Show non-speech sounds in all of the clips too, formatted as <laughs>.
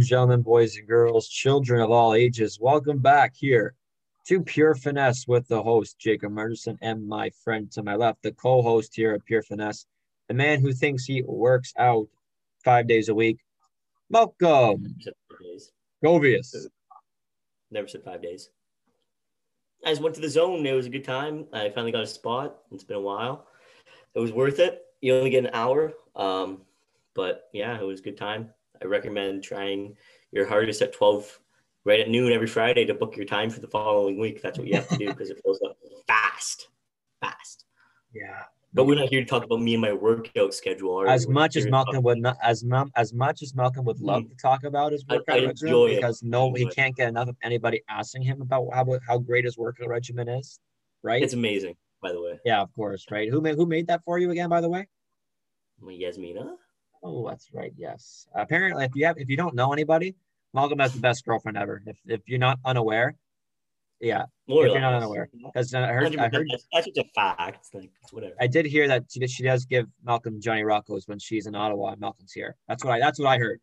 gentlemen, boys and girls, children of all ages, welcome back here to Pure Finesse with the host, Jacob Murderson, and my friend to my left, the co host here at Pure Finesse, the man who thinks he works out five days a week, Malcolm Govius. Never said five days. I just went to the zone. It was a good time. I finally got a spot. It's been a while. It was worth it. You only get an hour. Um, but yeah, it was a good time. I recommend trying your hardest at 12 right at noon every Friday to book your time for the following week. That's what you have to do because it fills up fast, fast. Yeah. But we're not here to talk about me and my workout schedule. As much as Malcolm would not, as mum, as much as Malcolm would love mm. to talk about his workout I, I regimen, because no, he can't get enough of anybody asking him about how how great his workout regimen is. Right? It's amazing, by the way. Yeah, of course. Right? Who made who made that for you again? By the way, Yasmina. Oh, that's right. Yes. Apparently, if you have if you don't know anybody, Malcolm has the best girlfriend ever. If if you're not unaware, yeah, More if you're not unaware, because uh, I heard I heard that's just a fact. Like whatever. I did hear that she, she does give Malcolm Johnny Rocco's when she's in Ottawa and Malcolm's here. That's what I that's what I heard.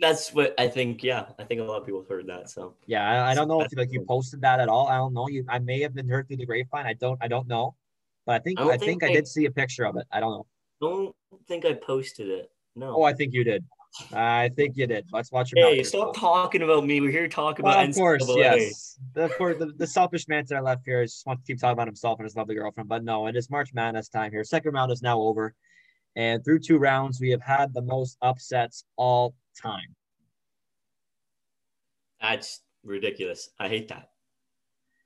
That's what I think. Yeah, I think a lot of people have heard that. So yeah, I, I don't know if like you posted that at all. I don't know. You I may have been heard through the grapevine. I don't I don't know, but I think I, I think, think I did see a picture of it. I don't know. Don't think I posted it. No. Oh, I think you did. I think you did. Let's watch your. Hey, stop talking about me. We're here to talk well, about. Of course, yes. The, the, the selfish man to our left here just wants to keep talking about himself and his lovely girlfriend, but no, it is March Madness time here. Second round is now over, and through two rounds, we have had the most upsets all time. That's ridiculous. I hate that.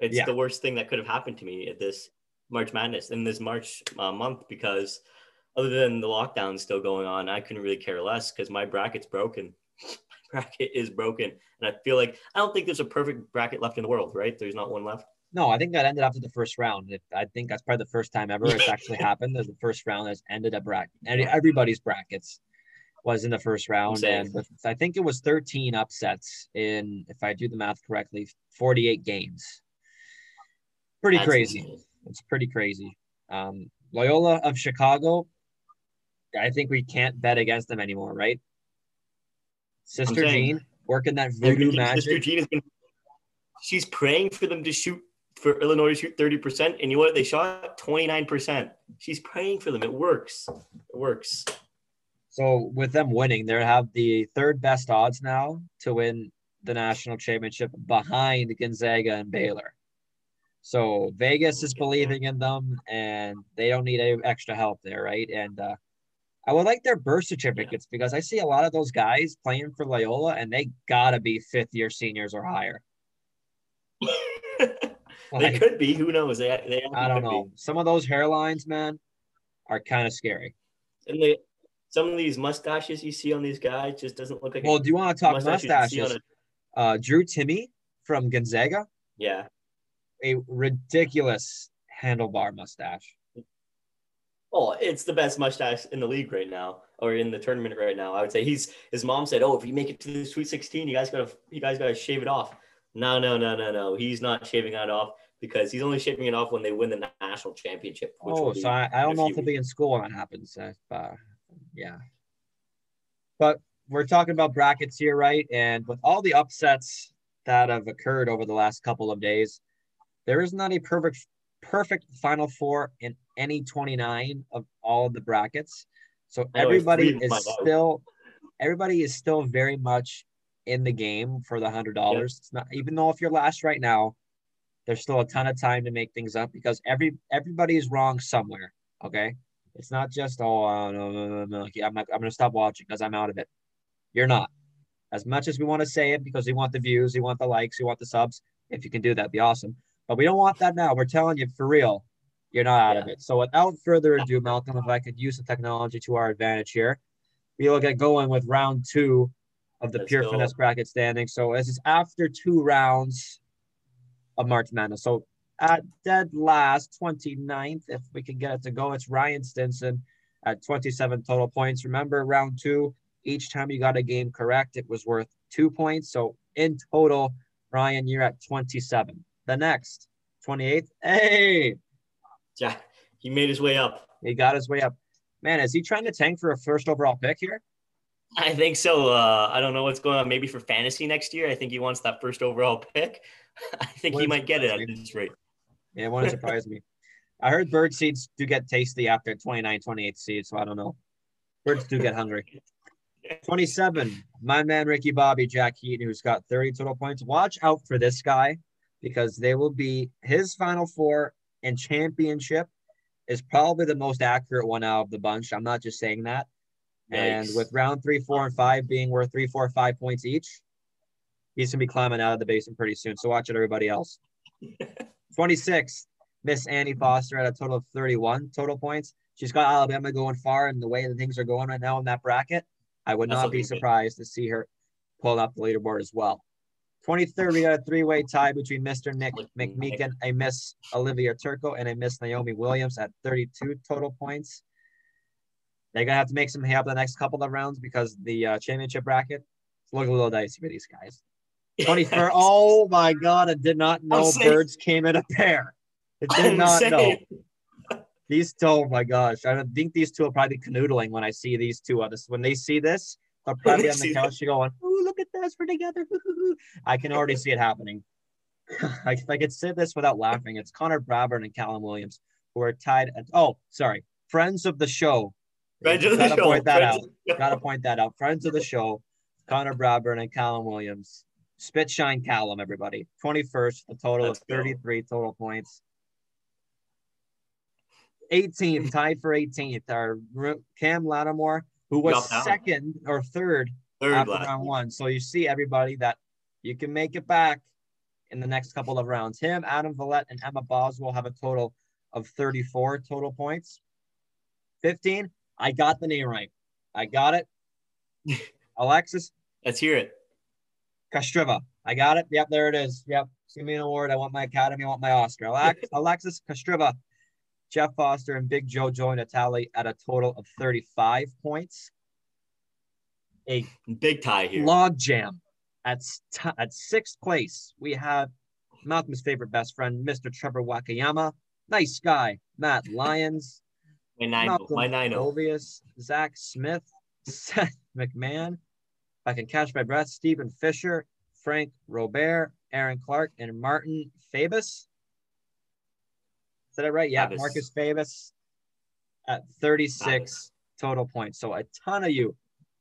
It's yeah. the worst thing that could have happened to me at this March Madness in this March uh, month because other than the lockdown still going on, I couldn't really care less because my bracket's broken. <laughs> my bracket is broken. And I feel like I don't think there's a perfect bracket left in the world, right? There's not one left. No, I think that ended after the first round. I think that's probably the first time ever it's actually <laughs> happened. There's the first round has ended a bracket. Everybody's brackets was in the first round, and with, I think it was 13 upsets in, if I do the math correctly, 48 games. Pretty that's crazy. Insane. It's pretty crazy. Um, Loyola of Chicago I think we can't bet against them anymore, right? Sister Jean working that voodoo magic. Sister Jean has been, she's praying for them to shoot for Illinois to shoot 30%. And you know what? They shot 29%. She's praying for them. It works. It works. So with them winning, they have the third best odds now to win the national championship behind Gonzaga and Baylor. So Vegas is believing in them and they don't need any extra help there, right? And uh, I would like their birth certificates yeah. because I see a lot of those guys playing for Loyola and they gotta be fifth year seniors or higher. <laughs> they could be. Who knows? They, they I don't know. Be. Some of those hairlines, man, are kind of scary. And they, some of these mustaches you see on these guys just doesn't look like. Well, do you want to talk mustaches? A... Uh, Drew Timme from Gonzaga. Yeah. A ridiculous handlebar mustache. Oh, it's the best mustache in the league right now, or in the tournament right now. I would say he's. His mom said, "Oh, if you make it to the Sweet 16, you guys gotta, you guys gotta shave it off." No, no, no, no, no. He's not shaving it off because he's only shaving it off when they win the national championship. oh, so I, I don't know if he'll be in school when that happens. If, uh, yeah, but we're talking about brackets here, right? And with all the upsets that have occurred over the last couple of days, there is not a perfect perfect Final Four in any 29 of all of the brackets. So everybody is still everybody is still very much in the game for the hundred dollars. It's not even though if you're last right now, there's still a ton of time to make things up because every everybody is wrong somewhere. Okay, it's not just oh uh, no no no no. Yeah, I'm not, I'm gonna stop watching because I'm out of it. You're not. As much as we want to say it because we want the views, we want the likes, we want the subs. If you can do that, be awesome. But we don't want that now. We're telling you for real, you're not out yeah. of it. So without further ado, Malcolm, if I could use the technology to our advantage here, we will get going with round two of the Let's pure go. finesse bracket standing. So this is after two rounds of March Madness. So at dead last, 29th, if we can get it to go, it's Ryan Stinson at 27 total points. Remember, round two, each time you got a game correct, it was worth two points. So in total, Ryan, you're at 27 the next 28th. Hey, yeah, he made his way up. He got his way up. Man, is he trying to tank for a first overall pick here? I think so. Uh, I don't know what's going on. Maybe for fantasy next year, I think he wants that first overall pick. <laughs> I think he might get it at this rate. Yeah, it wouldn't <laughs> surprise me. I heard bird seeds do get tasty after 29, 28 seeds, so I don't know. Birds do get hungry. <laughs> 27, my man Ricky Bobby Jack Heaton, who's got 30 total points. Watch out for this guy because they will be his final four and championship is probably the most accurate one out of the bunch. I'm not just saying that. And with round three, four, and five being worth three, four, five points each, he's gonna be climbing out of the basin pretty soon. So watch it, everybody else. <laughs> 26, Miss Annie Foster at a total of 31 total points. She's got Alabama going far, and the way that things are going right now in that bracket, I would That's not be surprised good. to see her pull up the leaderboard as well. 23rd, we got a three-way tie between Mr. Nick McMeekin, a Miss Olivia Turco, and a Miss Naomi Williams at 32 total points. They're gonna have to make some hay up the next couple of rounds because the uh, championship bracket looks a little dicey for these guys. <laughs> 21st. oh my god, I did not know birds came in a pair. I did not know. These two, oh my gosh. I think these two will probably canoodling when I see these two on this. When they see this, they'll <laughs> probably on the couch going, Oh, look at this, we're together. I can already see it happening. <laughs> I, I could say this without laughing. It's Connor Bradburn and Callum Williams who are tied at oh, sorry, friends of the show. Friends of the Gotta show. Point that out. Gotta point that out. Friends of the show, Connor Bradburn and Callum Williams. Spit shine Callum, everybody. 21st, a total Let's of 33 go. total points. 18th, tied for 18th, our Cam Lattimore, who was second or third, third after round one. So you see, everybody, that you can make it back in the next couple of rounds. Him, Adam Vallette, and Emma Boswell have a total of 34 total points. 15, I got the name right. I got it. <laughs> Alexis. Let's hear it. Kostreva. I got it. Yep, there it is. Yep. Give me an award. I want my academy. I want my Oscar. Alex, <laughs> Alexis Kostreva, Jeff Foster, and Big Joe joined a tally at a total of 35 points. A big tie here. Log jam at, at sixth place. We have Malcolm's favorite best friend, Mr. Trevor Wakayama. Nice guy, Matt Lyons. <laughs> my nine, Malcolm my nine. Oh? Obvious, Zach Smith, <laughs> Seth McMahon, I can catch my breath. Stephen Fisher, Frank Robert, Aaron Clark, and Martin Fabus. Is that right? Yeah. Marcus Fabus at 36 total points. So a ton of you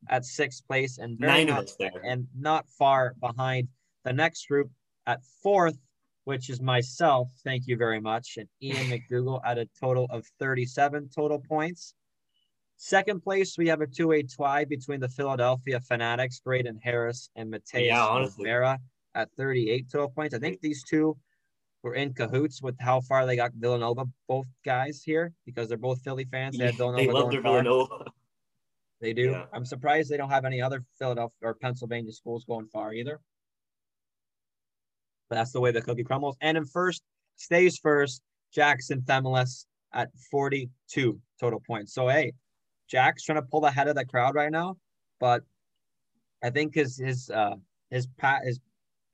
at sixth place and nine not, of us there. and not far behind the next group at fourth, which is myself. Thank you very much. And Ian <laughs> McDougal at a total of 37 total points. Second place, we have a two-way tie between the Philadelphia Fanatics, Braden Harris and Mateus yeah, Vera at 38 total points. I think these two were in cahoots with how far they got Villanova, both guys here, because they're both Philly fans. They, <laughs> Villanova they love their far. Villanova. They do. Yeah. I'm surprised they don't have any other Philadelphia or Pennsylvania schools going far either. But that's the way the cookie crumbles. And in first, stays first, Jackson Themelis at 42 total points. So, hey, Jack's trying to pull ahead of the crowd right now, but I think his his uh his pat his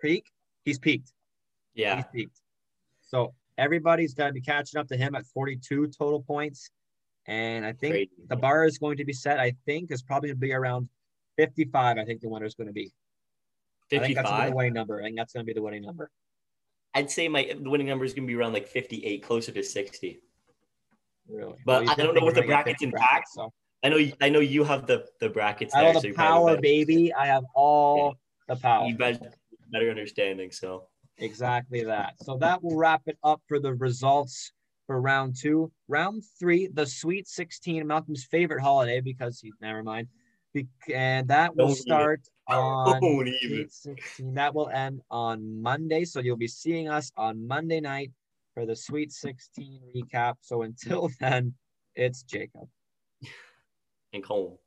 peak he's peaked. Yeah, he's peaked. So everybody's got to be catching up to him at 42 total points, and I think Crazy. the bar is going to be set. I think is probably going to be around 55. I think the winner is going to be. 55. I think that's the winning number. I think that's going to be the winning number. I'd say my the winning number is going to be around like 58, closer to 60. Really? But well, I don't know what the brackets impact. So. I know. I know you have the the brackets. I have the so power, baby. I have all yeah. the power. You better, better understanding. So exactly that. So that will wrap it up for the results for round two. Round three, the Sweet 16, Malcolm's favorite holiday because he, never mind. And that will Don't start <laughs> on Sweet 16. That will end on Monday. So you'll be seeing us on Monday night for the Sweet 16 recap. So until <laughs> then, it's Jacob and Cole.